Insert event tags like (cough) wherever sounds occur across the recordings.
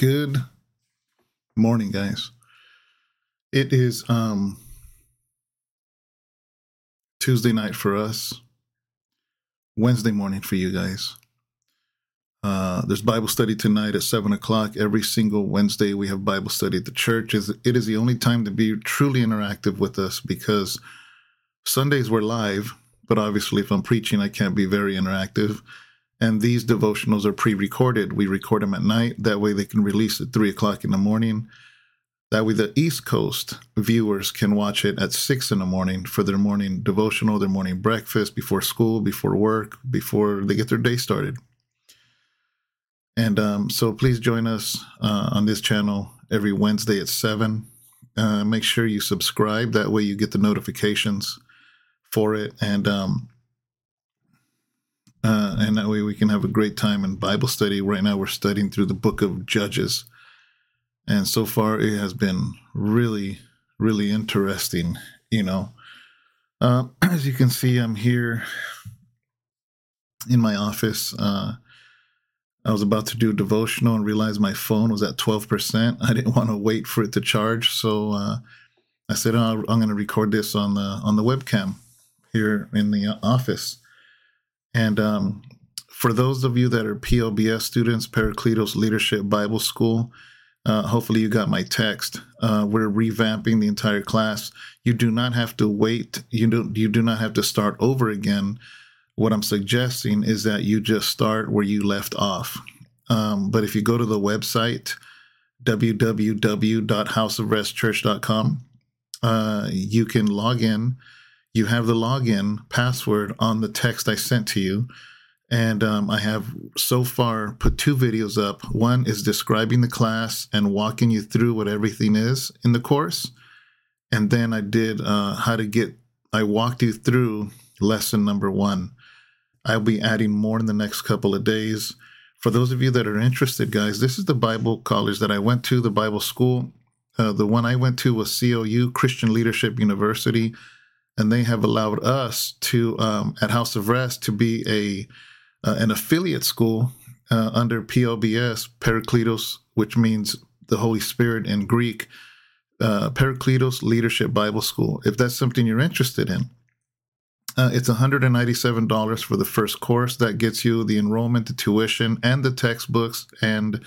Good morning, guys. It is um Tuesday night for us, Wednesday morning for you guys. Uh, there's Bible study tonight at seven o'clock. Every single Wednesday, we have Bible study at the church. It is the only time to be truly interactive with us because Sundays we're live, but obviously, if I'm preaching, I can't be very interactive. And these devotionals are pre recorded. We record them at night. That way, they can release at three o'clock in the morning. That way, the East Coast viewers can watch it at six in the morning for their morning devotional, their morning breakfast, before school, before work, before they get their day started. And um, so please join us uh, on this channel every Wednesday at 7. Uh, make sure you subscribe. That way you get the notifications for it. And um, uh, and that way we can have a great time in Bible study. Right now we're studying through the book of Judges. And so far it has been really, really interesting, you know. Uh, (clears throat) as you can see, I'm here in my office. Uh, I was about to do a devotional and realized my phone was at 12%. (laughs) I didn't want to wait for it to charge, so uh, I said oh, I'm going to record this on the on the webcam here in the office. And um, for those of you that are PLBS students, Parakletos Leadership Bible School, uh, hopefully you got my text. Uh, we're revamping the entire class. You do not have to wait. You do you do not have to start over again what I'm suggesting is that you just start where you left off. Um, but if you go to the website, www.houseofrestchurch.com, uh, you can log in. You have the login password on the text I sent to you. And um, I have so far put two videos up. One is describing the class and walking you through what everything is in the course. And then I did uh, how to get, I walked you through lesson number one. I'll be adding more in the next couple of days. For those of you that are interested, guys, this is the Bible college that I went to, the Bible school. Uh, the one I went to was CLU, Christian Leadership University, and they have allowed us to, um, at House of Rest, to be a uh, an affiliate school uh, under PLBS, Parakletos, which means the Holy Spirit in Greek, uh, Parakletos Leadership Bible School. If that's something you're interested in, uh, it's $197 for the first course. That gets you the enrollment, the tuition, and the textbooks, and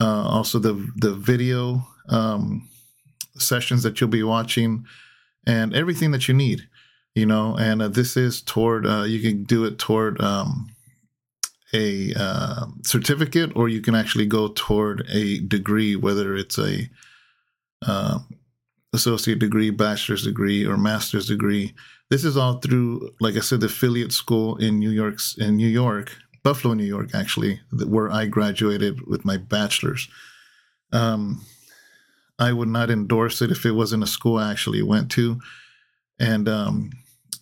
uh, also the the video um, sessions that you'll be watching, and everything that you need. You know, and uh, this is toward uh, you can do it toward um, a uh, certificate, or you can actually go toward a degree, whether it's a uh, associate degree, bachelor's degree, or master's degree. This is all through, like I said, the affiliate school in New York, in New York, Buffalo, New York, actually, where I graduated with my bachelor's. Um, I would not endorse it if it wasn't a school I actually went to. And um,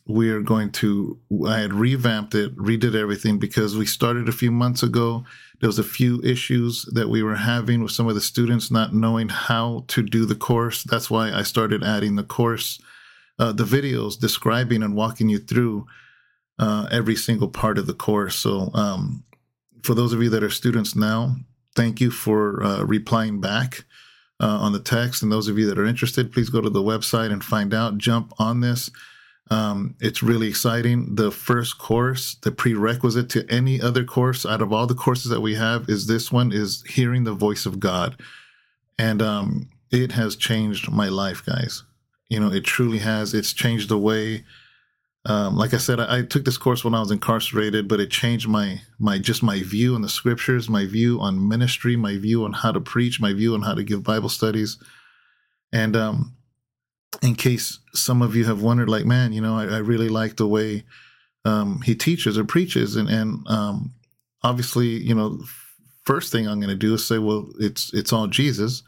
we are going to, I had revamped it, redid everything because we started a few months ago. There was a few issues that we were having with some of the students not knowing how to do the course. That's why I started adding the course uh, the videos describing and walking you through uh, every single part of the course. So, um, for those of you that are students now, thank you for uh, replying back uh, on the text. And those of you that are interested, please go to the website and find out. Jump on this. Um, it's really exciting. The first course, the prerequisite to any other course out of all the courses that we have, is this one: is hearing the voice of God, and um, it has changed my life, guys. You know, it truly has. It's changed the way. Um, like I said, I, I, took this course when I was incarcerated, but it changed my my just my view on the scriptures, my view on ministry, my view on how to preach, my view on how to give Bible studies. And um, in case some of you have wondered, like, man, you know, I, I really like the way um, he teaches or preaches, and and um, obviously, you know, first thing I'm going to do is say, well, it's it's all Jesus.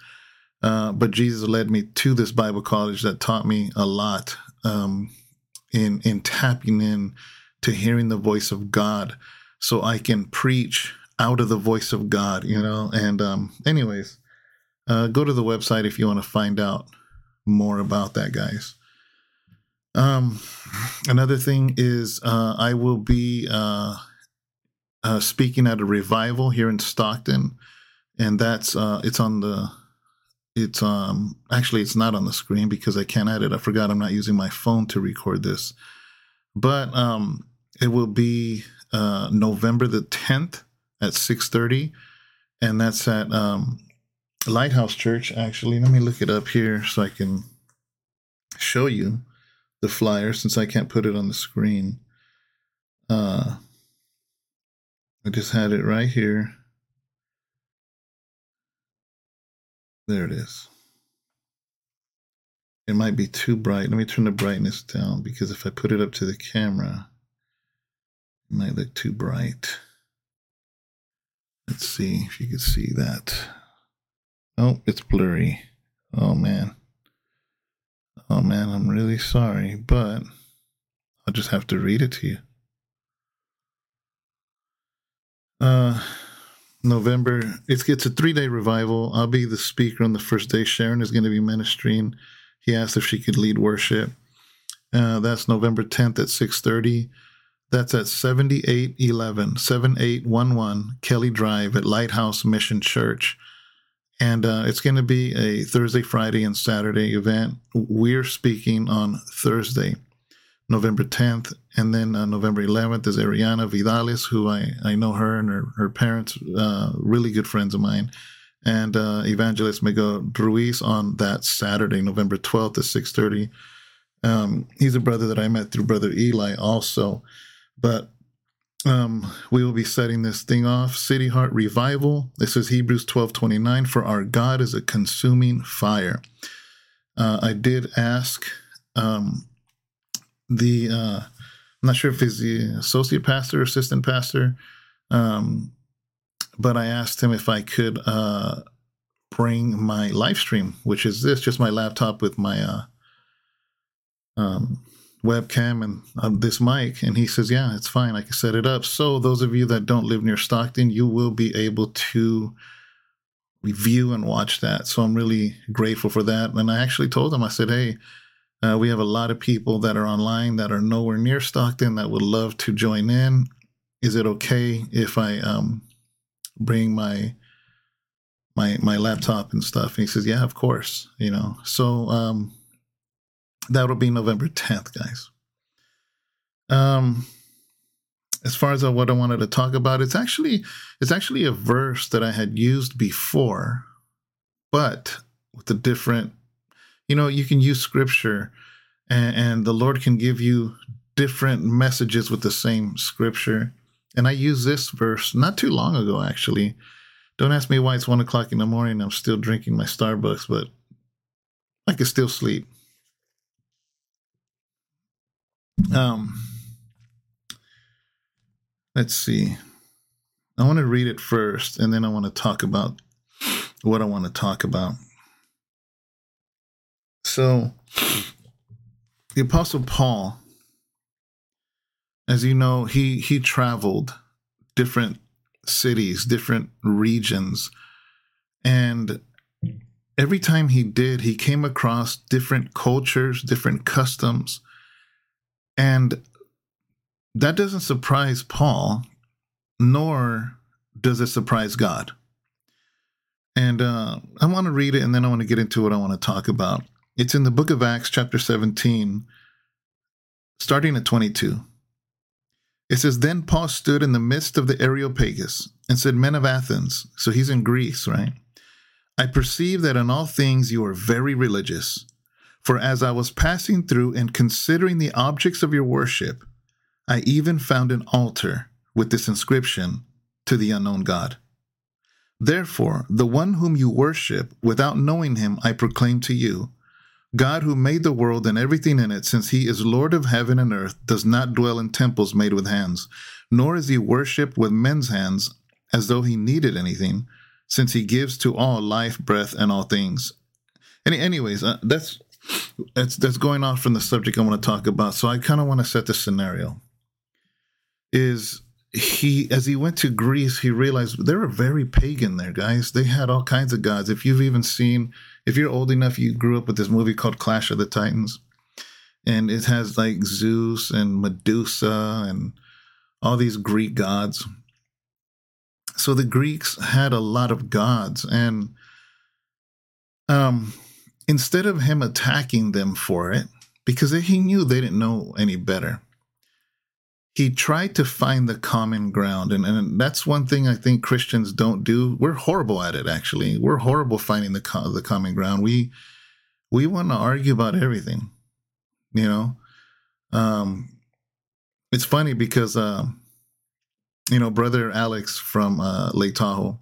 Uh, but Jesus led me to this Bible college that taught me a lot um, in in tapping in to hearing the voice of God, so I can preach out of the voice of God. You know. And um, anyways, uh, go to the website if you want to find out more about that, guys. Um, another thing is uh, I will be uh, uh, speaking at a revival here in Stockton and that's uh, it's on the it's um actually it's not on the screen because I can't edit. I forgot I'm not using my phone to record this, but um, it will be uh, November the 10th at 6:30, and that's at um, Lighthouse Church. Actually, let me look it up here so I can show you the flyer since I can't put it on the screen. Uh, I just had it right here. There it is. It might be too bright. Let me turn the brightness down because if I put it up to the camera, it might look too bright. Let's see if you can see that. Oh, it's blurry. Oh man. Oh man, I'm really sorry, but I'll just have to read it to you. Uh November. It's it's a three day revival. I'll be the speaker on the first day. Sharon is going to be ministering. He asked if she could lead worship. Uh, that's November 10th at 6:30. That's at 7811 7811 Kelly Drive at Lighthouse Mission Church. And uh, it's going to be a Thursday, Friday, and Saturday event. We're speaking on Thursday. November 10th. And then uh, November 11th is Ariana Vidalis, who I, I know her and her, her parents, uh, really good friends of mine. And uh, Evangelist Miguel Ruiz on that Saturday, November 12th at 6.30. Um, he's a brother that I met through Brother Eli also. But um, we will be setting this thing off. City Heart Revival. This is Hebrews 12 29. For our God is a consuming fire. Uh, I did ask um, the uh, I'm not sure if he's the associate pastor or assistant pastor, um, but I asked him if I could uh, bring my live stream, which is this, just my laptop with my uh, um, webcam and uh, this mic, and he says, "Yeah, it's fine. I can set it up." So those of you that don't live near Stockton, you will be able to review and watch that. So I'm really grateful for that. And I actually told him, I said, "Hey." Uh, we have a lot of people that are online that are nowhere near Stockton that would love to join in. Is it okay if I um, bring my my my laptop and stuff? And he says, "Yeah, of course." You know, so um, that'll be November 10th, guys. Um, as far as what I wanted to talk about, it's actually it's actually a verse that I had used before, but with a different you know, you can use scripture and, and the Lord can give you different messages with the same scripture. And I used this verse not too long ago, actually. Don't ask me why it's one o'clock in the morning. I'm still drinking my Starbucks, but I can still sleep. Um, let's see. I want to read it first, and then I want to talk about what I want to talk about. So, the Apostle Paul, as you know, he he traveled different cities, different regions, and every time he did, he came across different cultures, different customs, and that doesn't surprise Paul, nor does it surprise God. And uh, I want to read it, and then I want to get into what I want to talk about. It's in the book of Acts, chapter 17, starting at 22. It says, Then Paul stood in the midst of the Areopagus and said, Men of Athens, so he's in Greece, right? I perceive that in all things you are very religious. For as I was passing through and considering the objects of your worship, I even found an altar with this inscription to the unknown God. Therefore, the one whom you worship, without knowing him, I proclaim to you God, who made the world and everything in it, since he is Lord of heaven and earth, does not dwell in temples made with hands, nor is he worshipped with men's hands as though he needed anything, since he gives to all life, breath, and all things. Any, anyways, uh, that's that's that's going off from the subject I want to talk about. So I kind of want to set the scenario. Is he as he went to Greece, he realized they were very pagan there, guys. They had all kinds of gods. If you've even seen if you're old enough, you grew up with this movie called Clash of the Titans, and it has like Zeus and Medusa and all these Greek gods. so the Greeks had a lot of gods, and um, instead of him attacking them for it, because he knew they didn't know any better, he tried to find the common ground. And, and that's one thing I think Christians don't do. We're horrible at it, actually. We're horrible finding the, co- the common ground. We, we want to argue about everything, you know? Um, it's funny because, uh, you know, brother Alex from uh, Lake Tahoe,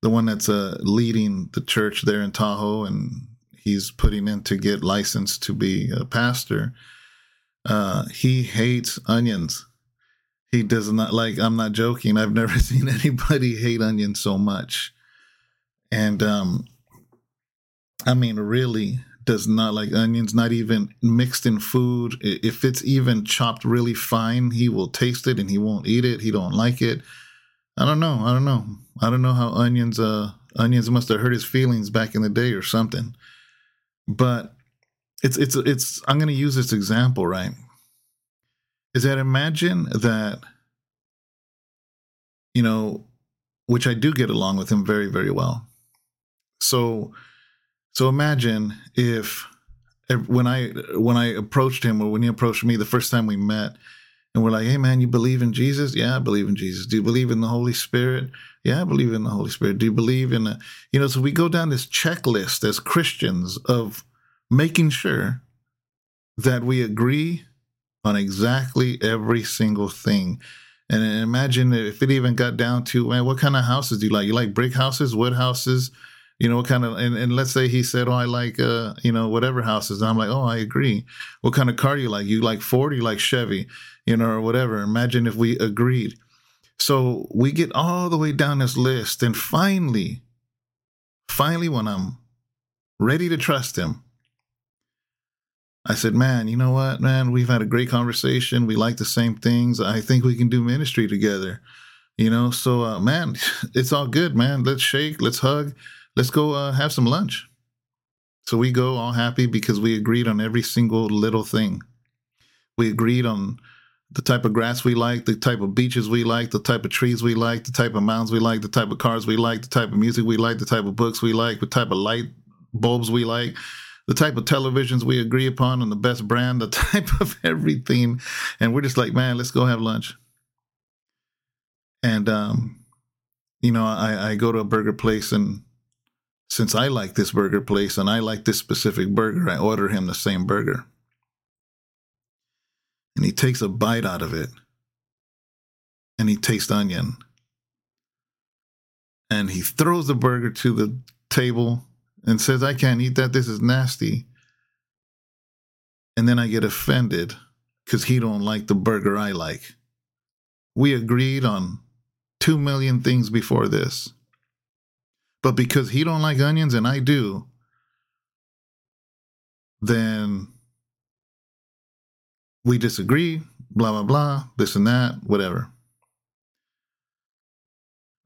the one that's uh, leading the church there in Tahoe, and he's putting in to get licensed to be a pastor. Uh, he hates onions. He does not like. I'm not joking. I've never (laughs) seen anybody hate onions so much, and um, I mean, really, does not like onions, not even mixed in food. If it's even chopped really fine, he will taste it and he won't eat it. He don't like it. I don't know. I don't know. I don't know how onions uh onions must have hurt his feelings back in the day or something. But it's it's it's I'm going to use this example, right? Is that imagine that you know, which I do get along with him very very well. So so imagine if, when I when I approached him or when he approached me the first time we met, and we're like, "Hey, man, you believe in Jesus? Yeah, I believe in Jesus. Do you believe in the Holy Spirit? Yeah, I believe in the Holy Spirit. Do you believe in, a, you know?" So we go down this checklist as Christians of making sure that we agree on exactly every single thing. And imagine if it even got down to, man, what kind of houses do you like? You like brick houses, wood houses? you know what kind of and, and let's say he said oh i like uh you know whatever houses i'm like oh i agree what kind of car do you like you like ford you like chevy you know or whatever imagine if we agreed so we get all the way down this list and finally finally when i'm ready to trust him i said man you know what man? We've had a great conversation. We like the same things. I think we can do ministry together. You know so uh, man (laughs) it's all good man. Let's shake let's hug let's go uh, have some lunch. So we go all happy because we agreed on every single little thing. We agreed on the type of grass we like, the type of beaches we like, the type of trees we like, the type of mountains we like, the type of cars we like, the type of music we like, the type of books we like, the type of light bulbs we like, the type of televisions we agree upon, and the best brand, the (laughs) type of everything. And we're just like, man, let's go have lunch. And um, you know, I, I go to a burger place and since I like this burger place and I like this specific burger, I order him the same burger. And he takes a bite out of it and he tastes onion. And he throws the burger to the table and says, I can't eat that. This is nasty. And then I get offended because he don't like the burger I like. We agreed on two million things before this. But because he don't like onions and I do, then we disagree, blah blah blah, this and that, whatever.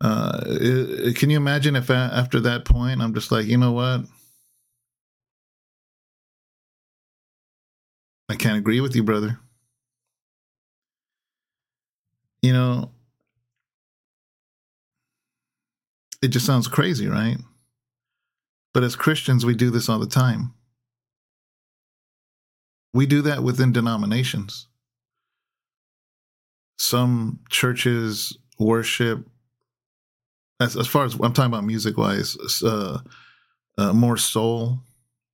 Uh, can you imagine if after that point I'm just like, you know what? I can't agree with you, brother. You know, it just sounds crazy, right? But as Christians, we do this all the time. We do that within denominations. Some churches worship, as, as far as I'm talking about music wise, uh, uh, more soul,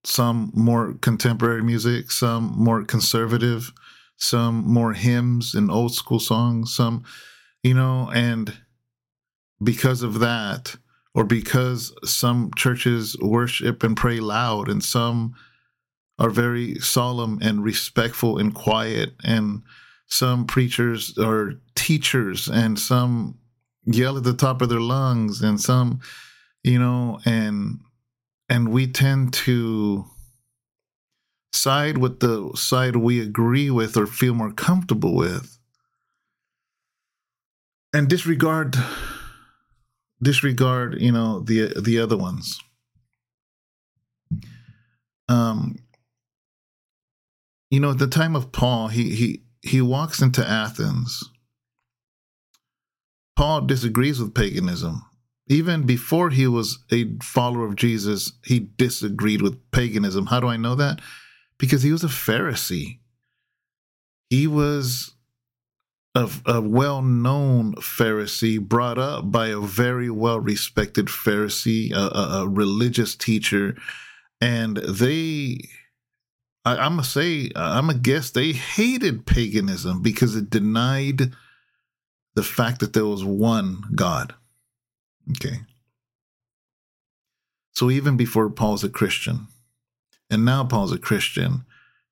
some more contemporary music, some more conservative, some more hymns and old school songs, some, you know, and because of that, or because some churches worship and pray loud and some are very solemn and respectful and quiet and some preachers are teachers and some yell at the top of their lungs and some you know and and we tend to side with the side we agree with or feel more comfortable with and disregard disregard you know the the other ones. Um you know at the time of paul he he he walks into athens Paul disagrees with paganism. Even before he was a follower of Jesus, he disagreed with paganism. How do I know that? Because he was a Pharisee. He was a, a well known Pharisee brought up by a very well respected Pharisee, a, a, a, religious teacher. And they, I, I'm going to say, I'm going to guess they hated paganism because it denied the fact that there was one God. Okay. So even before Paul's a Christian, and now Paul's a Christian,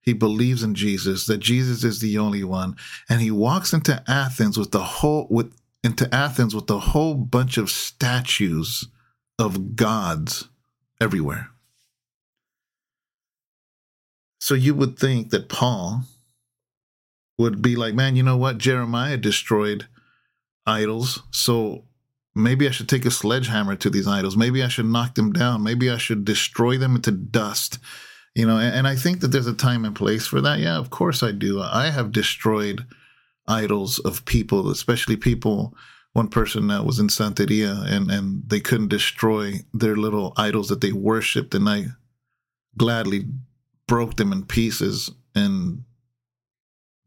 he believes in Jesus, that Jesus is the only one, and he walks into Athens with the whole with into Athens with a whole bunch of statues of gods everywhere. So you would think that Paul would be like, man, you know what? Jeremiah destroyed idols. So maybe I should take a sledgehammer to these idols. Maybe I should knock them down. Maybe I should destroy them into dust. You know, and, and I think that there's a time and place for that. Yeah, of course I do. I have destroyed idols of people, especially people. One person that was in Santeria and, and they couldn't destroy their little idols that they worshipped, and I gladly broke them in pieces and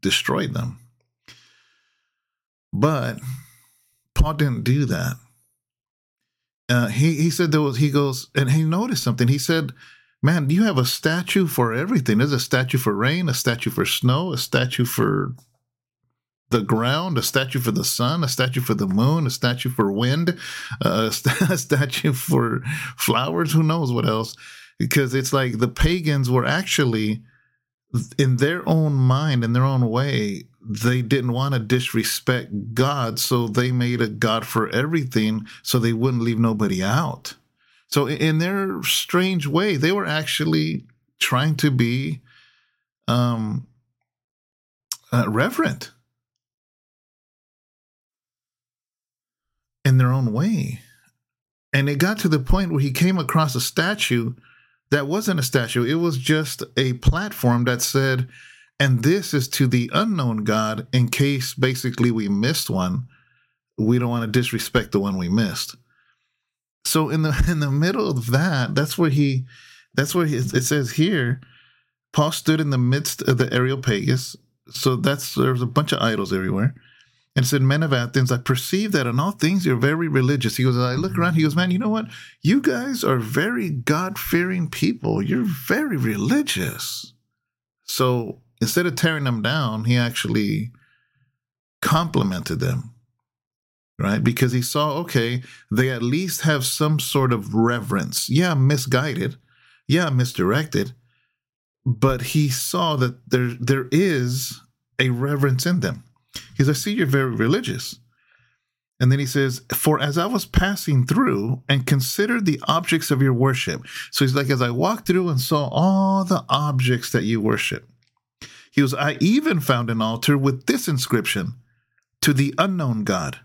destroyed them. But Paul didn't do that. Uh, he he said there was he goes and he noticed something. He said, "Man, you have a statue for everything. There's a statue for rain, a statue for snow, a statue for the ground, a statue for the sun, a statue for the moon, a statue for wind, uh, (laughs) a statue for flowers. Who knows what else? Because it's like the pagans were actually." in their own mind, in their own way, they didn't want to disrespect God, so they made a God for everything so they wouldn't leave nobody out. So, in their strange way, they were actually trying to be um, uh, reverent in their own way. And it got to the point where he came across a statue that wasn't a statue, it was just a platform that said, and this is to the unknown God in case basically we missed one. We don't want to disrespect the one we missed. So in the (laughs) in the middle of that, that's where he that's where he, it says here, Paul stood in the midst of the Areopagus. So that's there's a bunch of idols everywhere. And said, Men of Athens, I perceive that in all things you're very religious. He goes, I look around, he goes, Man, you know what? You guys are very God fearing people. You're very religious. So instead of tearing them down, he actually complimented them, right? Because he saw, okay, they at least have some sort of reverence. Yeah, misguided. Yeah, misdirected. But he saw that there there is a reverence in them. Because I see you're very religious. And then he says, For as I was passing through and considered the objects of your worship. So he's like, As I walked through and saw all the objects that you worship, he goes, I even found an altar with this inscription to the unknown God.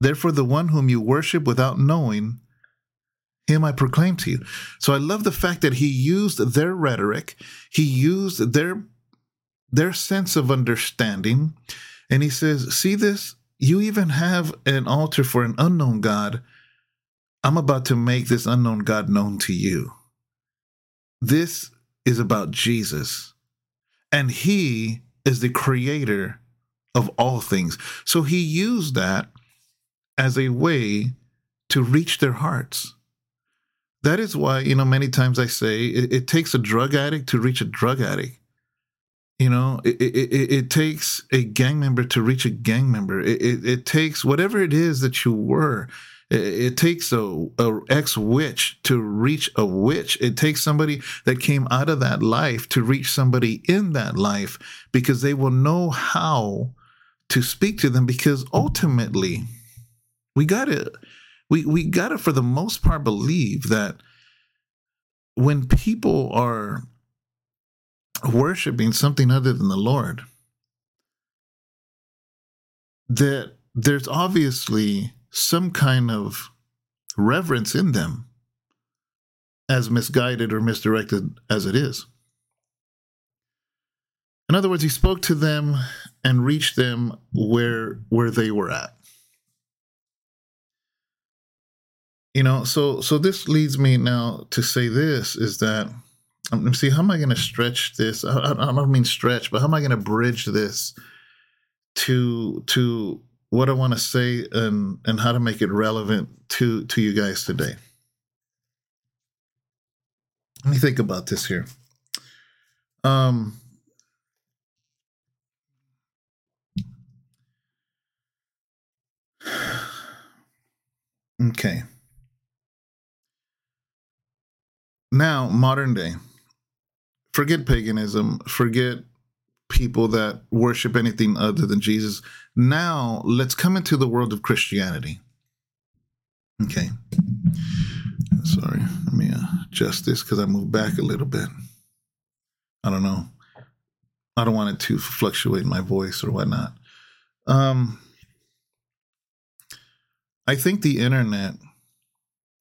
Therefore, the one whom you worship without knowing, him I proclaim to you. So I love the fact that he used their rhetoric, he used their their sense of understanding, and he says, See this? You even have an altar for an unknown God. I'm about to make this unknown God known to you. This is about Jesus. And he is the creator of all things. So he used that as a way to reach their hearts. That is why, you know, many times I say it, it takes a drug addict to reach a drug addict. You know, it, it, it, takes a gang member to reach a gang member. It, it, it takes whatever it is that you were it, takes a, a ex witch to reach a witch. It takes somebody that came out of that life to reach somebody in that life because they will know how to speak to them. Because ultimately, we gotta we we gotta for the most part believe that when people are worshiping something other than the Lord, that there's obviously some kind of reverence in them, as misguided or misdirected as it is. In other words, he spoke to them and reached them where where they were at. you know, so so this leads me now to say this is that um, see how am I going to stretch this? I, I don't mean stretch, but how am I going to bridge this to to what I want to say and and how to make it relevant to to you guys today. Let me think about this here. Um (sighs) Okay. Now, modern day. Forget paganism, forget people that worship anything other than Jesus. Now, let's come into the world of Christianity. Okay. Sorry, let me adjust this because I moved back a little bit. I don't know. I don't want it to fluctuate my voice or whatnot. Um, I think the internet,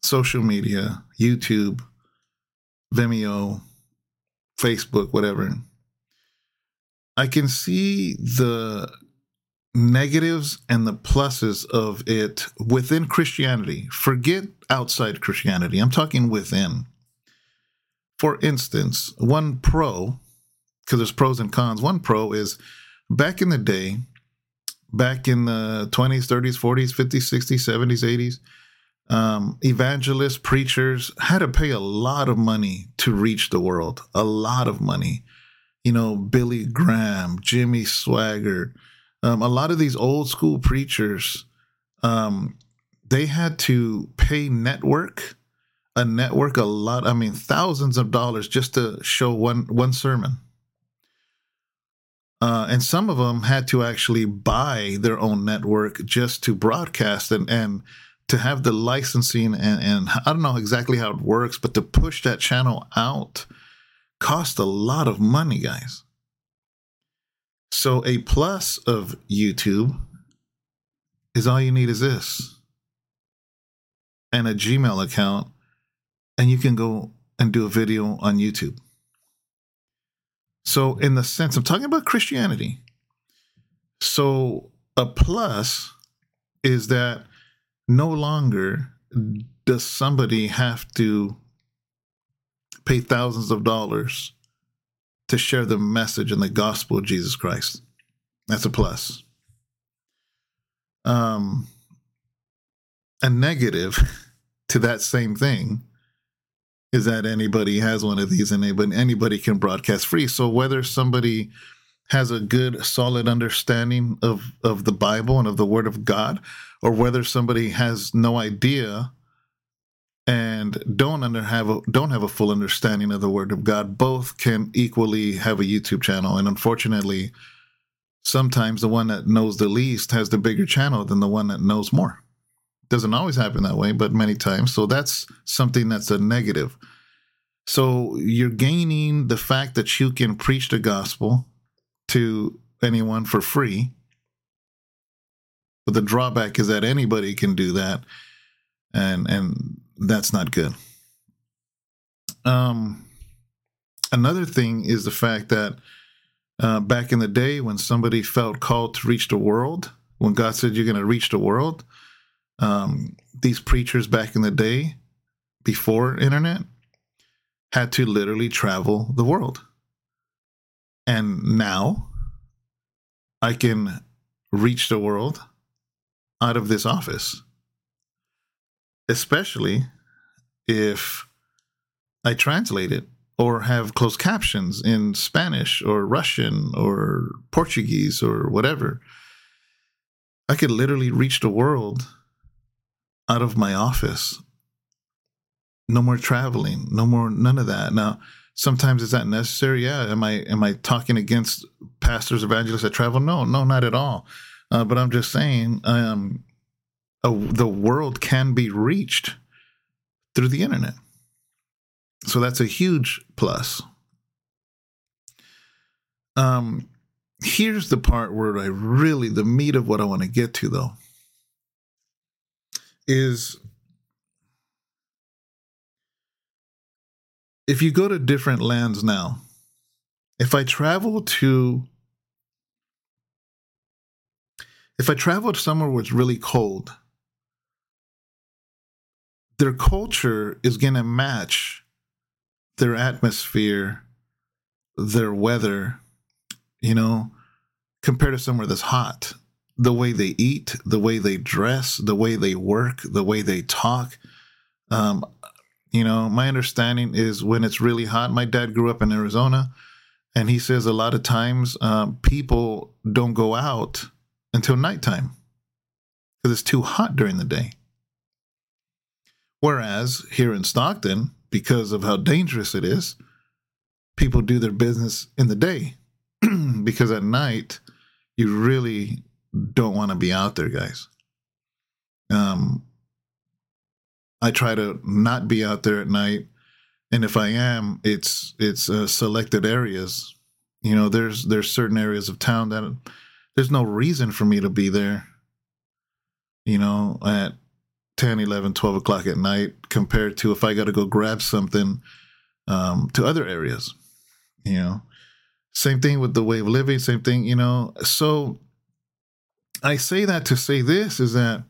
social media, YouTube, Vimeo, Facebook, whatever, I can see the negatives and the pluses of it within Christianity. Forget outside Christianity. I'm talking within. For instance, one pro, because there's pros and cons, one pro is back in the day, back in the 20s, 30s, 40s, 50s, 60s, 70s, 80s, um, evangelists, preachers had to pay a lot of money to reach the world, a lot of money. You know, Billy Graham, Jimmy Swaggart, um, a lot of these old school preachers, um, they had to pay network, a network, a lot. I mean, thousands of dollars just to show one one sermon. Uh, and some of them had to actually buy their own network just to broadcast and and to have the licensing and and I don't know exactly how it works, but to push that channel out cost a lot of money, guys. So a plus of YouTube is all you need is this and a Gmail account, and you can go and do a video on YouTube. So, in the sense, I'm talking about Christianity. So, a plus is that no longer does somebody have to pay thousands of dollars to share the message and the gospel of Jesus Christ. That's a plus. Um, a negative (laughs) to that same thing is that anybody has one of these and anybody, anybody can broadcast free. So whether somebody has a good solid understanding of of the Bible and of the Word of God, or whether somebody has no idea and don't under have a, don't have a full understanding of the Word of God, both can equally have a YouTube channel. And unfortunately, sometimes the one that knows the least has the bigger channel than the one that knows more. Doesn't always happen that way, but many times. So that's something that's a negative. So you're gaining the fact that you can preach the gospel to anyone for free. But the drawback is that anybody can do that. And and that's not good. Um, another thing is the fact that uh, back in the day when somebody felt called to reach the world, when God said you're going to reach the world, um, these preachers back in the day, before internet, had to literally travel the world. And now I can reach the world out of this office especially if I translate it or have closed captions in Spanish or Russian or Portuguese or whatever. I could literally reach the world out of my office. No more traveling, no more none of that. Now, sometimes is that necessary? Yeah. Am I am I talking against pastors, evangelists that travel? No, no, not at all. Uh, but I'm just saying, um, a, the world can be reached through the internet. So that's a huge plus. Um, here's the part where I really, the meat of what I want to get to, though, is if you go to different lands now, if I travel to if I travel somewhere where it's really cold, their culture is going to match their atmosphere, their weather, you know, compared to somewhere that's hot. The way they eat, the way they dress, the way they work, the way they talk. Um, you know, my understanding is when it's really hot. My dad grew up in Arizona, and he says a lot of times um, people don't go out until nighttime because it's too hot during the day. Whereas here in Stockton, because of how dangerous it is, people do their business in the day (clears throat) because at night you really don't want to be out there, guys. Um, I try to not be out there at night, and if I am, it's it's uh, selected areas. You know, there's there's certain areas of town that there's no reason for me to be there. You know, at 10, 11, 12 o'clock at night compared to if I got to go grab something um, to other areas. You know, same thing with the way of living, same thing, you know. So I say that to say this is that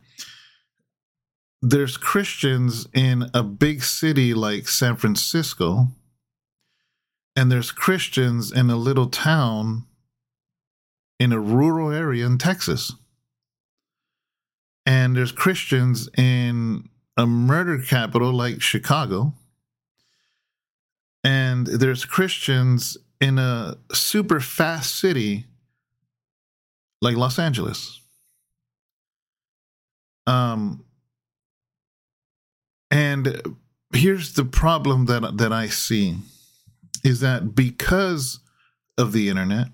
there's Christians in a big city like San Francisco, and there's Christians in a little town in a rural area in Texas. And there's Christians in a murder capital like Chicago. And there's Christians in a super fast city like Los Angeles. Um, and here's the problem that that I see is that because of the internet,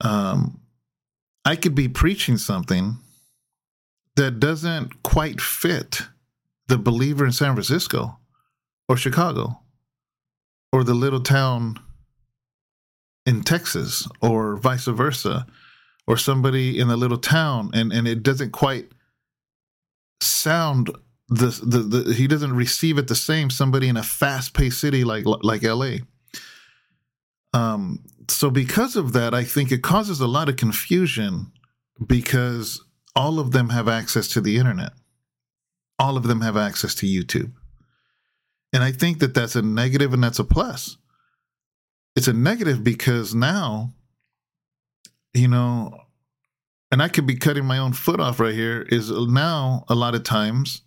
um, I could be preaching something that doesn't quite fit the believer in San Francisco or Chicago or the little town in Texas or vice versa or somebody in a little town and and it doesn't quite sound the, the, the he doesn't receive it the same somebody in a fast-paced city like like LA. Um so because of that I think it causes a lot of confusion because all of them have access to the internet. All of them have access to YouTube. And I think that that's a negative and that's a plus. It's a negative because now you know and I could be cutting my own foot off right here is now a lot of times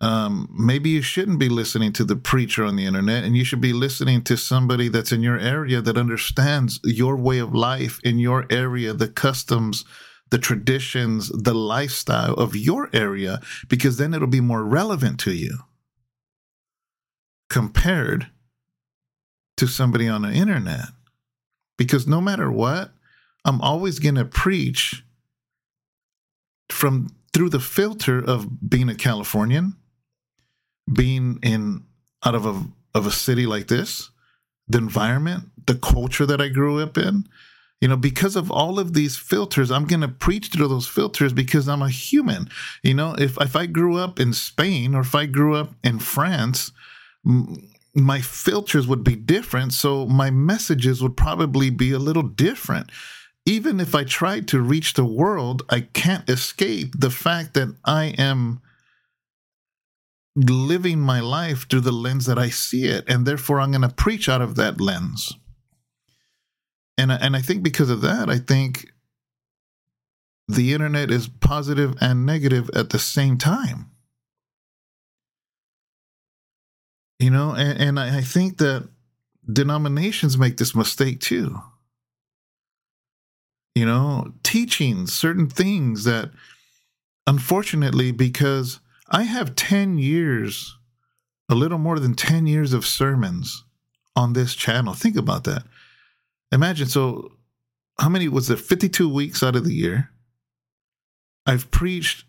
um, maybe you shouldn't be listening to the preacher on the internet and you should be listening to somebody that's in your area that understands your way of life in your area, the customs, the traditions, the lifestyle of your area, because then it'll be more relevant to you compared to somebody on the internet. Because no matter what, I'm always going to preach from through the filter of being a Californian being in out of a of a city like this, the environment, the culture that I grew up in, you know, because of all of these filters, I'm going to preach through those filters because I'm a human. You know, if if I grew up in Spain or if I grew up in France, m- my filters would be different, so my messages would probably be a little different. Even if I tried to reach the world, I can't escape the fact that I am living my life through the lens that I see it, and therefore I'm going to preach out of that lens. And and I think because of that, I think the internet is positive and negative at the same time. You know, and, and I, I think that denominations make this mistake too. You know, teaching certain things that unfortunately, because I have 10 years, a little more than 10 years of sermons on this channel. Think about that. Imagine, so how many was it? 52 weeks out of the year. I've preached,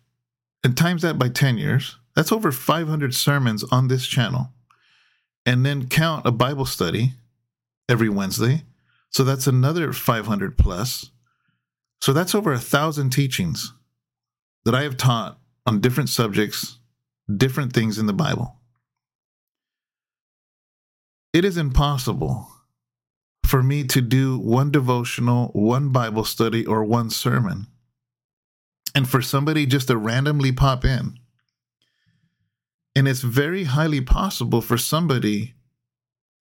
and times that by 10 years. That's over 500 sermons on this channel. And then count a Bible study every Wednesday. So that's another 500 plus. So that's over a thousand teachings that I have taught on different subjects, different things in the Bible. It is impossible for me to do one devotional, one Bible study, or one sermon, and for somebody just to randomly pop in And it's very highly possible for somebody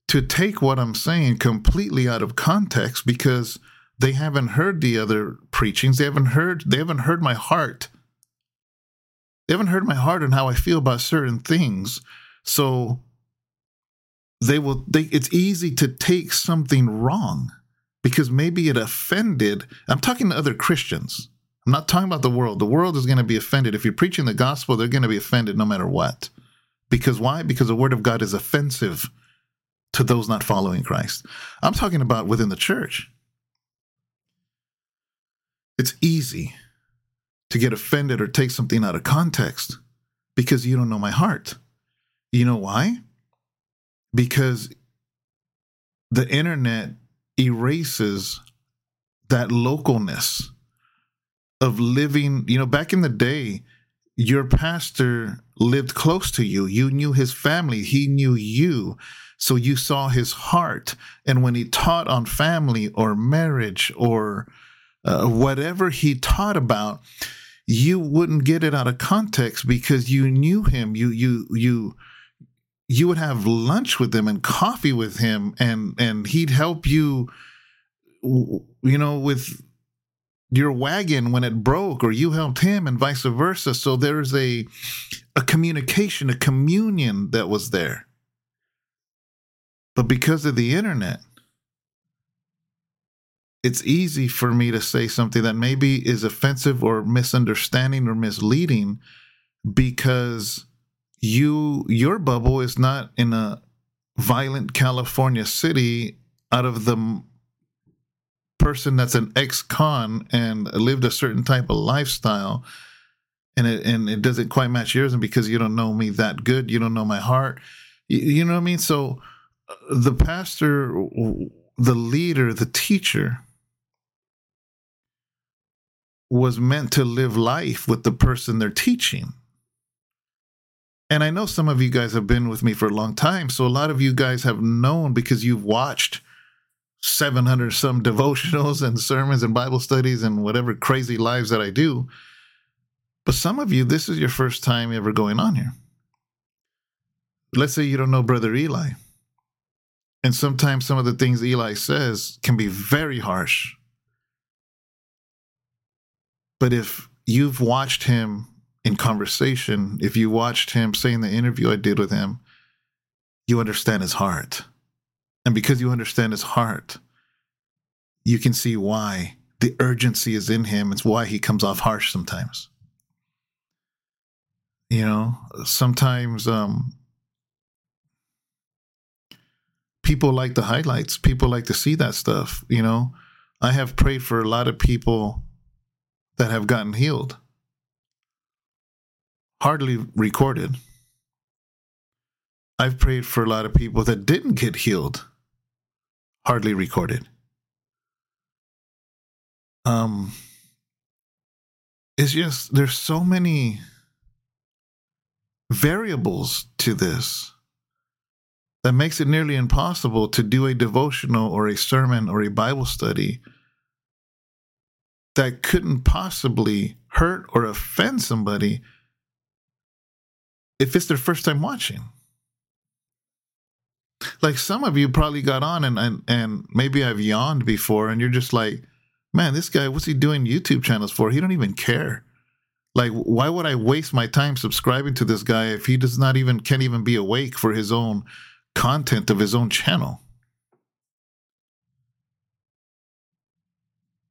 to take what I'm saying completely out of context because they haven't heard the other preachings. They haven't heard they haven't heard my heart. They haven't heard my heart and how I feel about certain things. So they will they it's easy to take something wrong because maybe it offended. I'm talking to other Christians. I'm not talking about the world. The world is going to be offended. If you're preaching the gospel, they're going to be offended no matter what. Because why? Because the word of God is offensive to those not following Christ. I'm talking about within the church. It's easy to get offended or take something out of context because you don't know my heart. You know why? Because the internet erases that localness of living. You know, back in the day, your pastor lived close to you. You knew his family, he knew you. So you saw his heart. And when he taught on family or marriage or uh, whatever he taught about, you wouldn't get it out of context because you knew him. You, you, you, you would have lunch with him and coffee with him and and he'd help you you know with your wagon when it broke or you helped him and vice versa. So there's a a communication a communion that was there. But because of the internet it's easy for me to say something that maybe is offensive or misunderstanding or misleading because you your bubble is not in a violent California city out of the person that's an ex-con and lived a certain type of lifestyle and it and it doesn't quite match yours and because you don't know me that good you don't know my heart you, you know what i mean? So uh, the pastor the leader the teacher was meant to live life with the person they're teaching and I know some of you guys have been with me for a long time. So a lot of you guys have known because you've watched 700 some (laughs) devotionals and sermons and Bible studies and whatever crazy lives that I do. But some of you, this is your first time ever going on here. Let's say you don't know Brother Eli. And sometimes some of the things Eli says can be very harsh. But if you've watched him in conversation, if you watched him say in the interview I did with him, you understand his heart. And because you understand his heart, you can see why the urgency is in him. It's why he comes off harsh sometimes. You know, sometimes um, people like the highlights, people like to see that stuff. You know, I have prayed for a lot of people that have gotten healed hardly recorded. I've prayed for a lot of people that didn't get healed, hardly recorded. Um, it's just there's so many variables to this that makes it nearly impossible to do a devotional or a sermon or a Bible study that couldn't possibly hurt or offend somebody if it's their first time watching. Like some of you probably got on and, and and maybe I've yawned before and you're just like, man, this guy, what's he doing YouTube channels for? He don't even care. Like, why would I waste my time subscribing to this guy if he does not even can't even be awake for his own content of his own channel?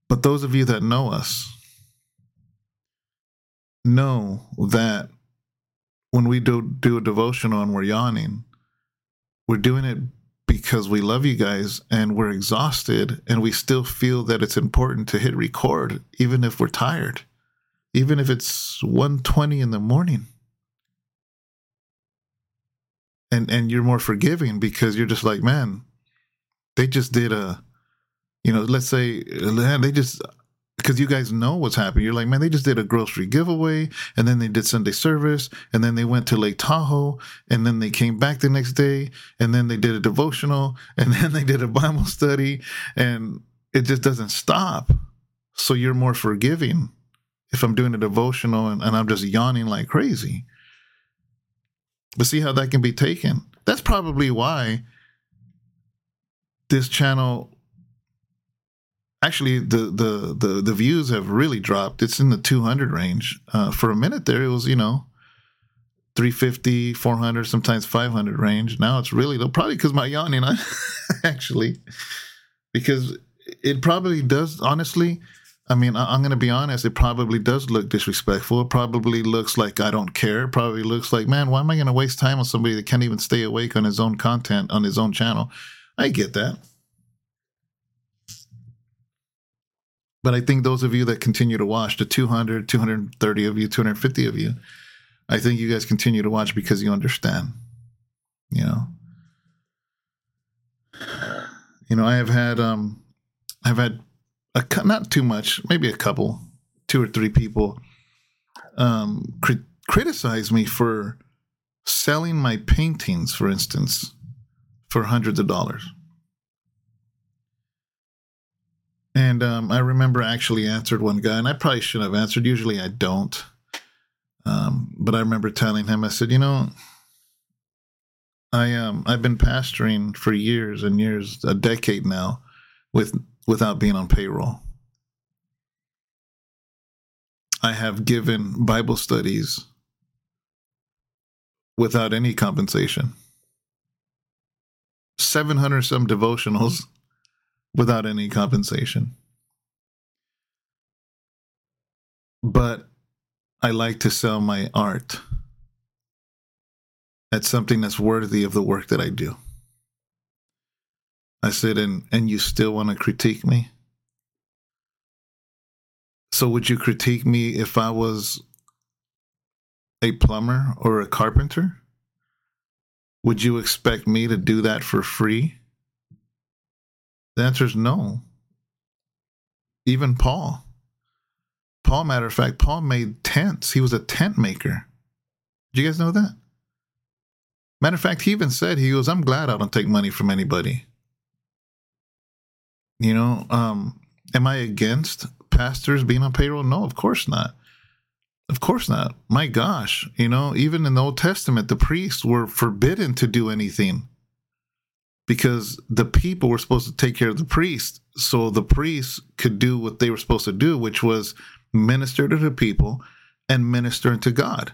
But those of you that know us know that when we do do a devotion on we're yawning, we're doing it because we love you guys and we're exhausted and we still feel that it's important to hit record even if we're tired even if it's 1:20 in the morning. And and you're more forgiving because you're just like man they just did a you know let's say they just because you guys know what's happening. You're like, man, they just did a grocery giveaway, and then they did Sunday service, and then they went to Lake Tahoe, and then they came back the next day, and then they did a devotional, (laughs) and then they did a Bible study, and it just doesn't stop. So you're more forgiving if I'm doing a devotional and, and I'm just yawning like crazy. But see how that can be taken. That's probably why this channel actually the the the the views have really dropped. It's in the 200 range. Uh, for a minute there, it was you know 350, 400, sometimes 500 range. Now it's really low, probably because my yawning. (laughs) I actually because it probably does. Honestly, I mean, I, am going to be honest. It probably does look disrespectful. It probably looks like I don't care. It probably looks like, man, why am I going to waste time on somebody that can't even stay awake on his own content on his own channel? I get that. But I think those of you that continue to watch, the 200, 230 of you, 250 of you, I think you guys continue to watch because you understand. You know, you know, I have had, um, I've had a not too much, maybe a couple, two or three people, um, crit- criticize me for selling my paintings, for instance, for hundreds of dollars. And um, I remember I actually answered one guy, and I probably shouldn't have answered. Usually I don't. Um, but I remember telling him, I said, you know, I um I've been pastoring for years and years, a decade now, with without being on payroll. I have given Bible studies without any compensation. 700 some devotionals without any compensation. But I like to sell my art. That's something that's worthy of the work that I do. I said, and and you still want to critique me? So would you critique me if I was a plumber or a carpenter? Would you expect me to do that for free? The answer is no. Even Paul. Paul, matter of fact, Paul made tents. He was a tent maker. Did you guys know that? Matter of fact, he even said, he goes, I'm glad I don't take money from anybody. You know, um, am I against pastors being on payroll? No, of course not. Of course not. My gosh, you know, even in the Old Testament, the priests were forbidden to do anything because the people were supposed to take care of the priests. So the priests could do what they were supposed to do, which was minister to the people and minister to God.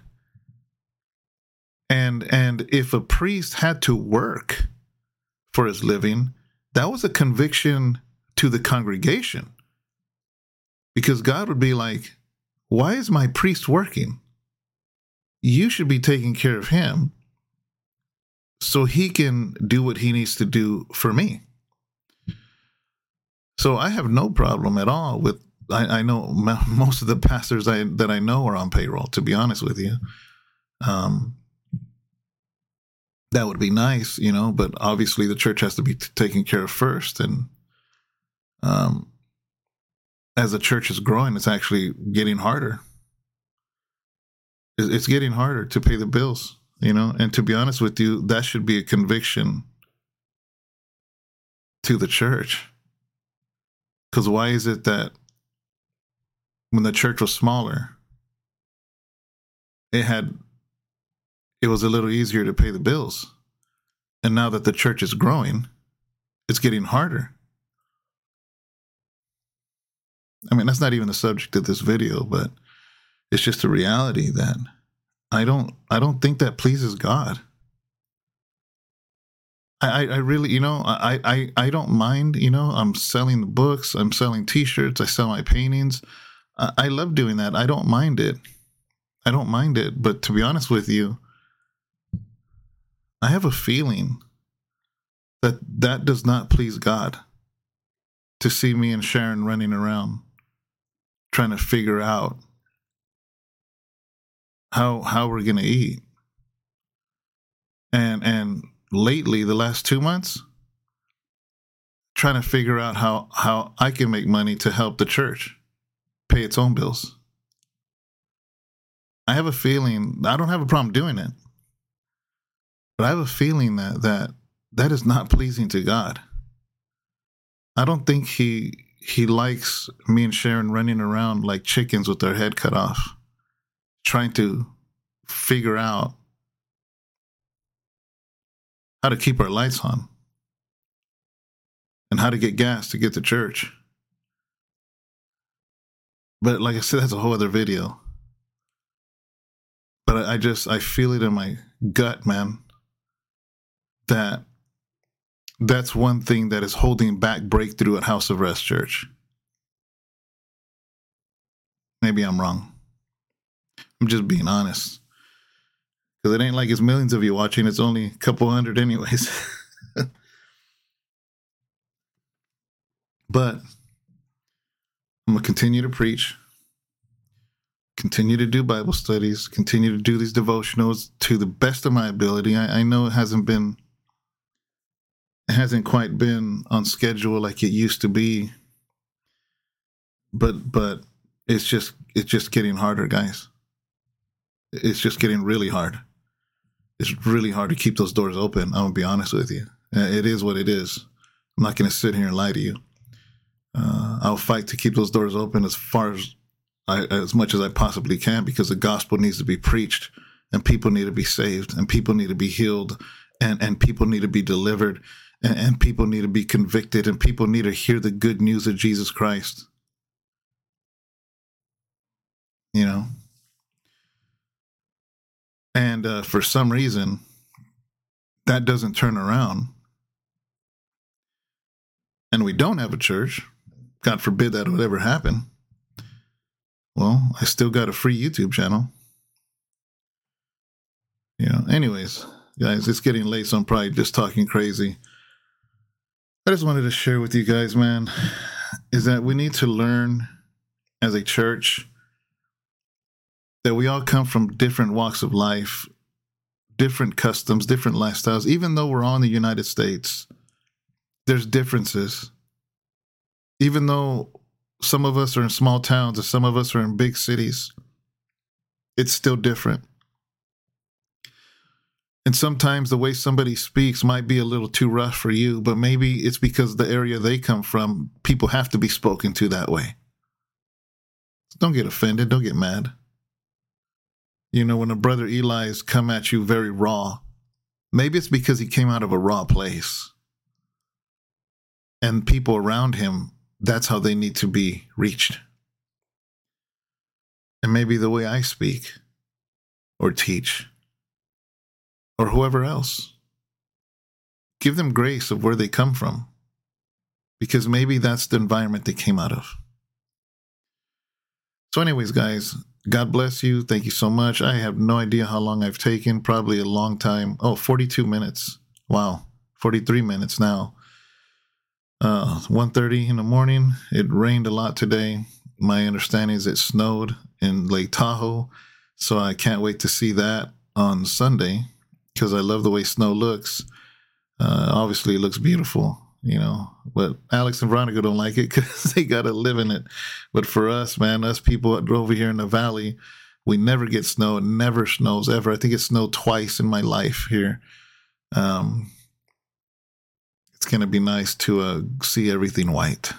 And and if a priest had to work for his living, that was a conviction to the congregation. Because God would be like, Why is my priest working? You should be taking care of him so he can do what he needs to do for me. So I have no problem at all with. I, I know (laughs) most of the pastors I, that I know are on payroll. To be honest with you, um, that would be nice, you know. But obviously, the church has to be t- taken care of first, and um, as the church is growing, it's actually getting harder. It's getting harder to pay the bills you know? And to be honest with you that should be a conviction to the church. Because why is it that when the church was smaller it had it was a little easier to pay the bills. And now that the church is growing it's getting harder. I mean that's not even the subject of this video but it's just a reality that I don't I don't think that pleases God. I, I really, you know, I, I, I don't mind, you know, I'm selling the books, I'm selling t-shirts, I sell my paintings. I, I love doing that. I don't mind it. I don't mind it. But to be honest with you, I have a feeling that that does not please God to see me and Sharon running around trying to figure out how how we're gonna eat. And and lately, the last two months, trying to figure out how how I can make money to help the church pay its own bills. I have a feeling I don't have a problem doing it, but I have a feeling that that that is not pleasing to God. I don't think he he likes me and Sharon running around like chickens with their head cut off trying to figure out how to keep our lights on, and how to get gas to get to church. But like I said, that's a whole other video. But I, just I feel it in my gut, man. That that's one thing that is holding back breakthrough at House of Rest Church. Maybe I'm wrong. I'm just being honest. Because it ain't like it's millions of you watching, it's only a couple hundred, anyways. (laughs) but I'm going to continue to preach, continue to do Bible studies, continue to do these devotionals to the best of my ability. I, I know it hasn't been it hasn't quite been on schedule like it used to be but but it's just it's just getting harder guys it's just getting really hard it's really hard to keep those doors open i'm gonna be honest with you uh, it is what it is i'm not gonna sit here and lie to you uh, i'll fight to keep those doors open as far as I, as much as i possibly can because the gospel needs to be preached and people need to be saved and people need to be healed and and people need to be delivered and, and people need to be convicted and people need to hear the good news of Jesus Christ. You know? And uh, for some reason, that doesn't turn around. And we don't have a church. God forbid that would ever happen. Well, I still got a free YouTube channel. You know, anyways, guys, it's getting late, so I'm probably just talking crazy. I just wanted to share with you guys, man, is that we need to learn as a church that we all come from different walks of life, different customs, different lifestyles. Even though we're all in the United States, there's differences. Even though some of us are in small towns and some of us are in big cities, it's still different. And sometimes the way somebody speaks might be a little too rough for you, but maybe it's because the area they come from, people have to be spoken to that way. Don't get offended. Don't get mad. You know, when a brother Eli's come at you very raw, maybe it's because he came out of a raw place. And people around him, that's how they need to be reached. And maybe the way I speak or teach or whoever else. Give them grace of where they come from, because maybe that's the environment they came out of. So, anyways, guys, God bless you. Thank you so much. I have no idea how long I've taken, probably a long time. Oh, 42 minutes. Wow, 43 minutes now. Uh, 1.30 in the morning. It rained a lot today. My understanding is it snowed in Lake Tahoe, so I can't wait to see that on Sunday because I love the way snow looks. Uh, obviously, it looks beautiful, you know. But Alex and Veronica don't like it (laughs) because they got to live in it. But for us, man, us people over here in the valley, we never get snow. It never snows ever. I think it snowed twice in my life here. Um, it's gonna be nice to uh, see everything white.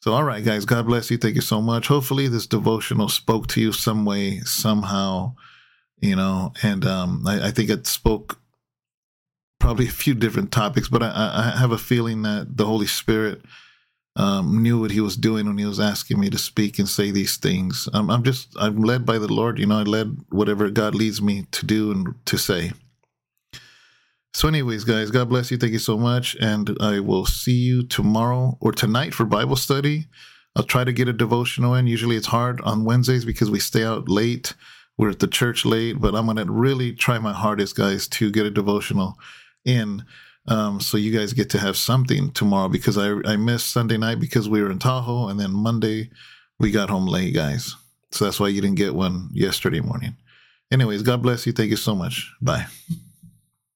So, all right, guys, God bless you. Thank you so much. Hopefully, this devotional spoke to you some way, somehow you know, and um, I, I, think it spoke probably a few different topics, but I, I have a feeling that the Holy Spirit um, knew what He was doing when He was asking me to speak and say these things. I'm, I'm just I'm led by the Lord, you know. I led whatever God leads me to do and to say. So, anyways, guys, God bless you. Thank you so much, and I will see you tomorrow or tonight for Bible study. I'll try to get a devotional in. Usually, it's hard on Wednesdays because we stay out late we're at the church late, but I'm going to really try my hardest, guys, to get a devotional in. Um, so you guys get to have something tomorrow because I, I missed Sunday night because we were in Tahoe. And then Monday, we got home late, guys. So that's why you didn't get one yesterday morning. Anyways, God bless you. Thank you so much. Bye.